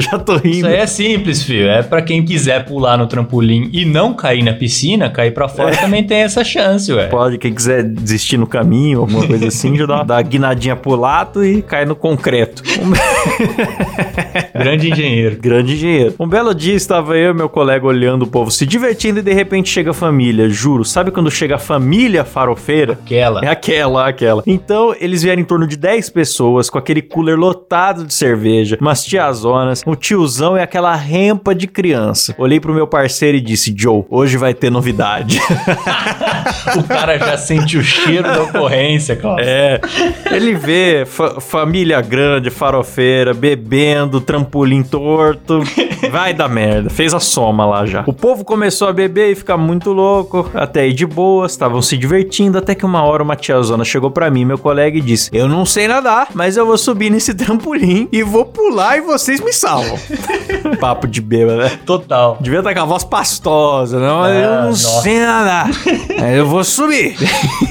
Já tô rindo. Isso aí é simples, filho. É pra quem quiser pular no trampolim e não cair na piscina, cair pra fora também tem essa chance, ué. Pode, quem quiser desistir no caminho, alguma coisa assim, já dá, dá uma guinadinha pro lado e cai no concreto. *laughs* Grande engenheiro. grande engenheiro. Um belo dia estava eu e meu colega olhando o povo se divertindo e de repente chega a família, juro. Sabe quando chega a família farofeira? Aquela. É aquela, aquela. Então, eles vieram em torno de 10 pessoas com aquele cooler lotado de cerveja, umas tiazonas, um tiozão e aquela rempa de criança. Olhei pro meu parceiro e disse: Joe, hoje vai ter novidade. *laughs* O cara já sente o cheiro da ocorrência, Klaus. É, ele vê fa- família grande, farofeira, bebendo, trampolim torto. Vai dar merda. Fez a soma lá já. O povo começou a beber e ficar muito louco. Até aí de boas, estavam se divertindo. Até que uma hora uma tiazona chegou pra mim, meu colega, e disse: Eu não sei nadar, mas eu vou subir nesse trampolim e vou pular e vocês me salvam. *laughs* Papo de bêbado, né? Total. Devia estar com a voz pastosa, não? Ah, eu não nossa. sei nadar. *laughs* Mas eu vou subir.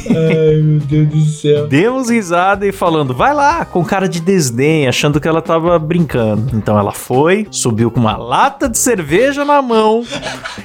Ai, meu Deus do céu. Demos risada e falando, vai lá, com cara de desdém, achando que ela tava brincando. Então ela foi, subiu com uma lata de cerveja na mão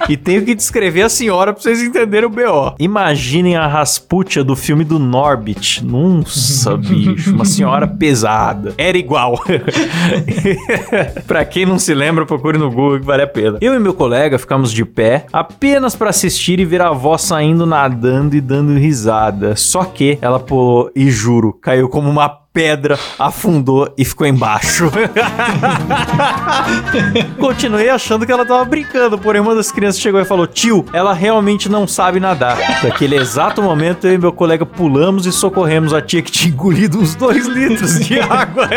e tenho que descrever a senhora pra vocês entenderem o BO. Imaginem a Rasputia do filme do Norbit. Nossa, bicho, uma senhora pesada. Era igual. *laughs* *laughs* pra quem não se lembra, procure no Google que vale a pena. Eu e meu colega ficamos de pé apenas pra assistir e ver a avó saindo nadando e dando risada. Só que ela pulou, e juro, caiu como uma pedra afundou e ficou embaixo. *laughs* Continuei achando que ela tava brincando, porém uma das crianças chegou e falou: Tio, ela realmente não sabe nadar. Naquele exato momento, eu e meu colega pulamos e socorremos a tia que tinha engolido uns dois litros de *laughs* água.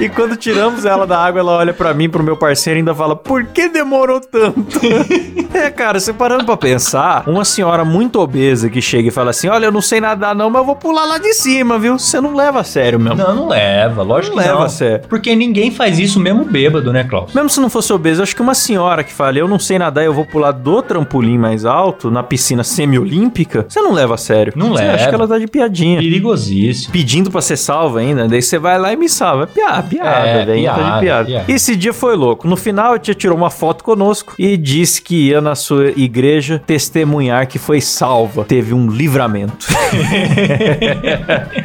e quando tiramos ela da água, ela olha pra mim, pro meu parceiro e ainda fala: Por que demorou tanto? *laughs* é, cara, você parando pra pensar, uma senhora muito obesa que chega e fala assim: Olha, eu não sei nadar não, mas eu vou pular lá de cima, viu? Você não leva a sério mesmo. Não, não leva, lógico Não que leva não. Porque ninguém faz isso mesmo bêbado, né, Klaus? Mesmo se não fosse obesa, eu acho que uma senhora que fala, eu não sei nadar, eu vou pular do trampolim mais alto, na piscina semi-olímpica, você não leva a sério. Não você leva. acha que ela tá de piadinha. Perigosíssimo. Pedindo pra ser salva ainda, daí você vai lá e me salva. É piada, piada, É, velho. Tá piada, de piada. piada. Esse dia foi louco. No final, a tia tirou uma foto conosco e disse que ia na sua igreja testemunhar que foi salva. Teve um livramento. *laughs*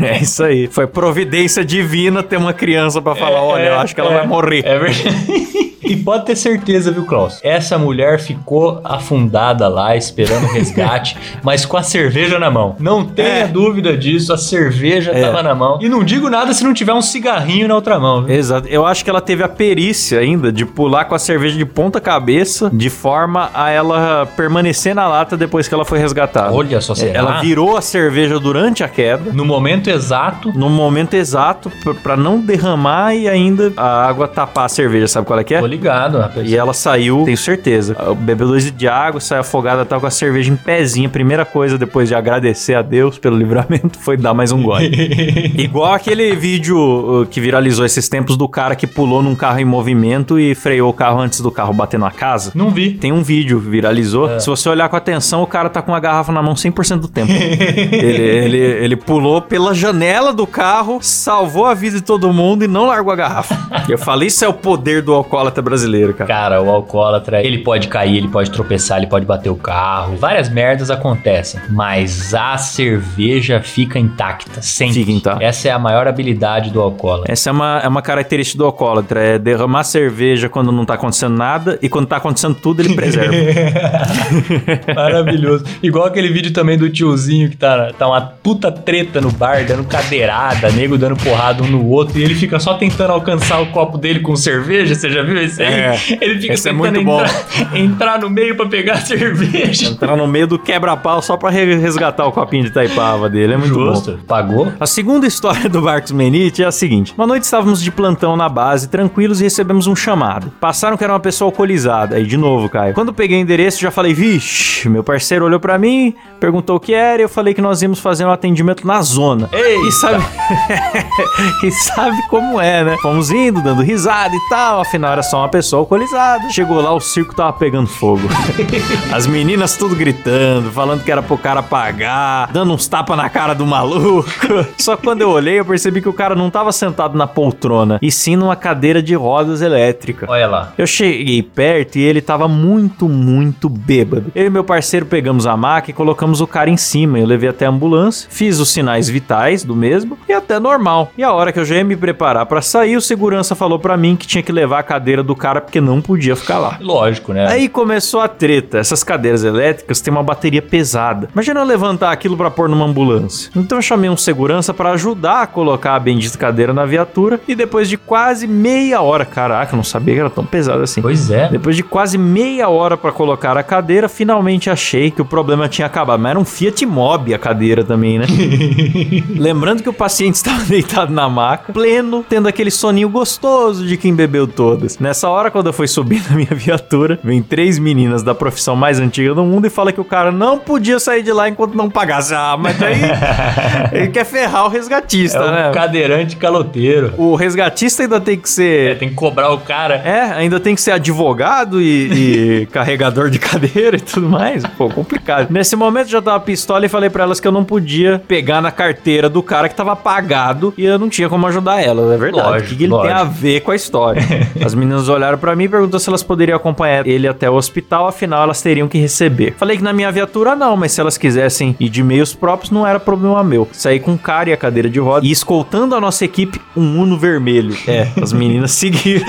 é isso aí. Foi providência divina ter uma criança pra falar: olha, eu acho que ela é, vai morrer. É verdade. *laughs* E pode ter certeza, viu, Klaus? Essa mulher ficou afundada lá, esperando o resgate, *laughs* mas com a cerveja na mão. Não tenha É. dúvida disso, a cerveja É. tava na mão. E não digo nada se não tiver um cigarrinho na outra mão, viu? Exato. Eu acho que ela teve a perícia ainda de pular com a cerveja de ponta cabeça, de forma a ela permanecer na lata depois que ela foi resgatada. Olha só, será? Ela virou a cerveja durante a queda. No momento exato, No momento exato, p- pra não derramar e ainda a água tapar a cerveja, sabe qual é que é? Ligado, rapaz. E ela saiu, tenho certeza. Bebeu dois de água, saiu afogada, tava com a cerveja em pezinha. Primeira coisa, depois de agradecer a Deus pelo *laughs* livramento, foi dar mais um gole. *laughs* Igual aquele vídeo uh, que viralizou esses tempos do cara que pulou num carro em movimento e freou o carro antes do carro bater na casa. Não vi. Tem um vídeo que viralizou. É. Se você olhar com atenção, o cara tá com a garrafa na mão 100% do tempo. *laughs* ele, ele, ele pulou pela janela do carro, salvou a vida de todo mundo e não largou a garrafa. Eu falei, isso é o poder do alcoólatra brasileiro, cara. Cara, o alcoólatra, ele pode cair, ele pode tropeçar, ele pode bater o carro. Várias merdas acontecem. Mas a cerveja fica intacta, sempre. Fica intacta. Essa é a maior habilidade do alcoólatra. Essa é uma, é uma característica do alcoólatra, é derramar cerveja quando não tá acontecendo nada e quando tá acontecendo tudo ele preserva. *laughs* Maravilhoso. Igual aquele vídeo também do tiozinho que tá, tá uma puta treta no bar, dando cadeirada, nego dando porrada um no outro, e ele fica só tentando alcançar o copo dele com cerveja. Você já viu esse aí? É, *laughs* ele fica esse é tentando muito bom. entrar, entrar no meio pra pegar a cerveja. Entrar no meio do quebra-pau só pra re- resgatar o copinho de Taipava dele, é muito bom. Justo. Pagou? A segunda história do Marcos Menite é a seguinte: uma noite estávamos de plantão na base, tranquilos, e recebemos um chamado. Passaram que era uma pessoa alcoolizada. Aí, de novo, Caio. Quando peguei o endereço, já falei, vixe, meu parceiro olhou pra mim, perguntou o que era, e eu falei que nós íamos fazer um atendimento na zona. Eita! E sabe, *laughs* e sabe como é, né? Fomos indo, dando risada e tal, afinal era só uma pessoa alcoolizada. Chegou lá, o circo tava pegando fogo. *laughs* As meninas tudo gritando, falando que era pro cara pagar, dando uns tapas na cara do maluco. *laughs* Só que quando eu olhei, eu percebi que o cara não tava sentado na poltrona, e sim numa cadeira de rodas elétrica. Olha lá. Eu cheguei perto e ele tava muito, muito bêbado. Eu e meu parceiro pegamos a maca e colocamos o cara em cima. Eu levei até a ambulância, fiz os sinais vitais do mesmo e até normal. E a hora que eu já ia me preparar pra sair, o segurança falou pra mim que tinha que levar a cadeira do cara porque não podia ficar lá. Lógico, né? Aí começou a treta. Essas cadeiras elétricas têm uma bateria pesada. Imagina eu levantar aquilo pra pôr numa ambulância. Então eu chamei um segurança pra ajudar a colocar a bendita cadeira na viatura. E depois de quase meia hora, caraca, eu não sabia que era tão pesado assim. Pois é. Depois de quase meia hora pra colocar a cadeira, finalmente achei que o problema tinha acabado. Mas era um Fiat Mobi a cadeira também, né? *laughs* Lembrando que o paciente *laughs* estava deitado na maca, pleno, tendo aquele soninho gostoso de quem bebeu todas. Nessa hora, quando eu fui subir na minha *laughs* viatura, vem três meninas da profissão mais antiga do mundo e fala que o cara não podia sair de lá enquanto não pagasse. Ah, mas daí *laughs* ele quer ferrar o resgatista, É né? um cadeirante caloteiro. O resgatista ainda tem que É, ser tem que cobrar o cara. é, ainda tem que ser advogado e, e *laughs* carregador de cadeira e tudo mais. Pô, complicado. Nesse momento eu já tava pistola e falei pra elas que eu não podia pegar na carteira do cara que tava pagado e eu não tinha como ajudar elas, é verdade. Lógico, o que, que ele tem lógico. a ver com a história? As meninas meninas olharam pra mim e perguntou se elas poderiam acompanhar ele até o hospital, afinal elas teriam que receber. Falei que na minha viatura não, mas se elas quisessem ir de meios próprios não era problema meu. Saí com o cara e a cadeira de roda e escoltando a nossa equipe um Uno vermelho. É, as meninas *laughs* seguiram.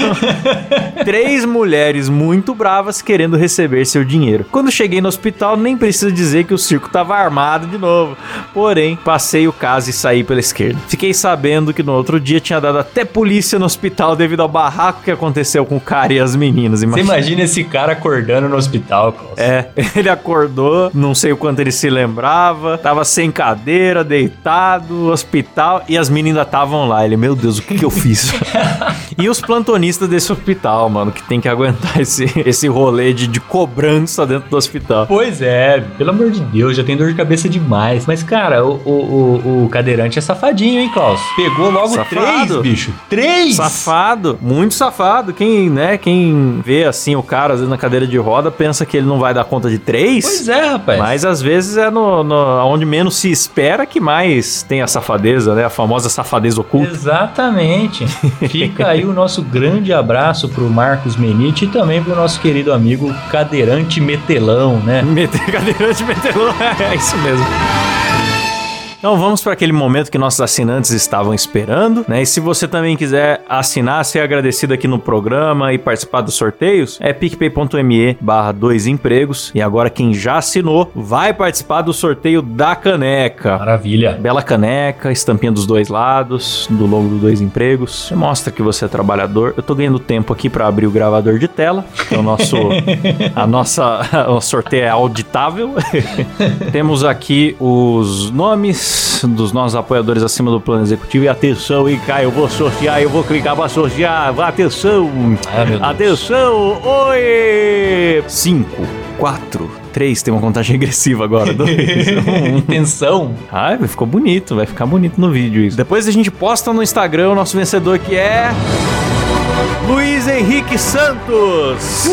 *laughs* Três mulheres muito bravas querendo receber seu dinheiro. Quando cheguei no hospital, nem preciso dizer que o circo tava armado de novo. Porém, passei o caso e saí pela esquerda. Fiquei sabendo que no outro dia tinha dado até polícia no hospital devido ao barraco que aconteceu com o cara e as meninas. Você Imagina. imagina esse cara acordando no hospital, Klaus. É, *laughs* ele acordou, não sei o quanto ele se lembrava, tava sem cadeira, deitado, hospital, e as meninas estavam lá. Ele, meu Deus, o que, que eu fiz? *laughs* e os plantonistas desse hospital, mano, que tem que aguentar *laughs* esse, esse rolê de, de cobrança dentro do hospital. Pois é, pelo amor de Deus, já tem dor de cabeça demais. Mas, cara, o, o, o, o cadeirante é safadinho, hein, Klaus? Pegou logo Safado. três, bicho. Três! Safado, muito safado. Quem, né, quem vê assim o cara às vezes na cadeira de roda pensa que ele não vai dar conta de três. Pois é, rapaz. Mas às vezes é no, no onde menos se espera que mais tem a safadeza, né? A famosa safadeza oculta. Exatamente. *laughs* Fica aí o nosso grande abraço pro Marcos Menite e também pro nosso querido amigo Cadeirante Metelão, né? Meter *laughs* cadeirante metelão, *laughs* é isso mesmo. Então vamos para aquele momento que nossos assinantes estavam esperando, né? E se você também quiser assinar, ser agradecido aqui no programa e participar dos sorteios, é picpay.me barra dois empregos. E agora quem já assinou vai participar do sorteio da caneca. Maravilha. Bela caneca, estampinha dos dois lados, do logo do Dois Empregos. Você mostra que você é trabalhador. Eu tô ganhando tempo aqui pra abrir o gravador de tela. que é o nosso, *laughs* a nossa, *laughs* o sorteio é auditável. *laughs* Temos aqui os nomes dos nossos apoiadores acima do plano executivo. E atenção, hein, Caio? Eu vou sortear, eu vou clicar pra sortear. Atenção! Ah. Atenção! Oi! 5, 4, 3. Tem uma contagem *laughs* regressiva agora. 2, 1. *laughs* Intenção. Ah, ficou bonito, vai ficar bonito no vídeo isso. Depois a gente posta no Instagram o nosso vencedor que é. Luiz Henrique Santos!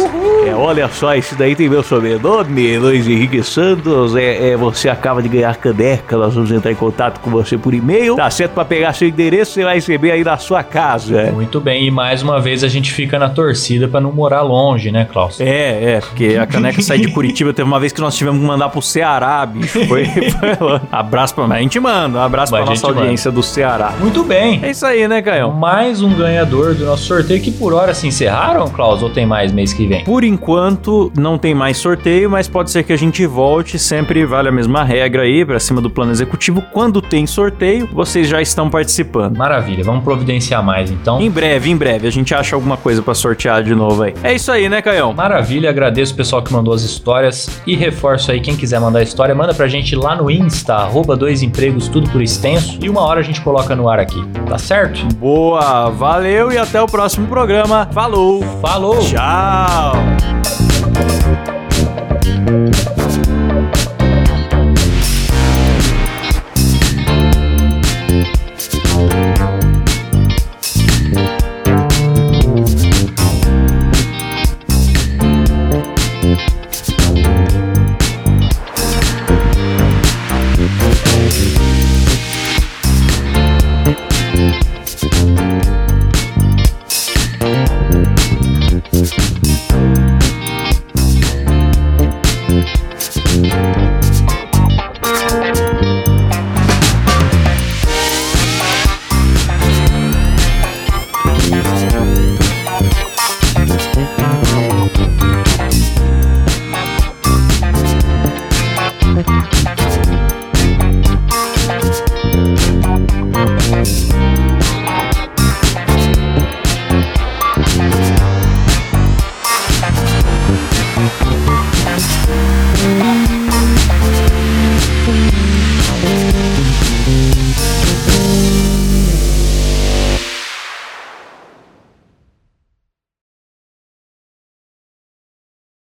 É, olha só, esse daí tem meu sobrenome, Luiz Henrique Santos. É, é, você acaba de ganhar caneca, nós vamos entrar em contato com você por e-mail. Tá certo pra pegar seu endereço, você vai receber aí na sua casa. Muito bem, e mais uma vez a gente fica na torcida pra não morar longe, né, Klaus? É, é, porque a caneca sai de Curitiba. Teve uma vez que nós tivemos que mandar pro Ceará, bicho. Foi, foi lá. Abraço pra. A gente manda, um abraço Mas pra nossa gente audiência do Ceará. Muito bem. É isso aí, né, Caio? Mais um ganhador do nosso sorteio que por hora se encerraram, Klaus, ou tem mais mês que vem? Por enquanto, não tem mais sorteio, mas pode ser que a gente volte. Sempre vale a mesma regra aí, pra cima do plano executivo. Quando tem sorteio, vocês já estão participando. Maravilha, vamos providenciar mais então. Em breve, em breve, a gente acha alguma coisa pra sortear de novo aí. É isso aí, né, Caião? Maravilha, agradeço o pessoal que mandou as histórias e reforço aí, quem quiser mandar história, manda pra gente lá no Insta, arroba dois empregos, tudo por extenso, e uma hora a gente coloca no ar aqui, tá certo? Boa, valeu e até o próximo programa. Falou! Falou! Tchau!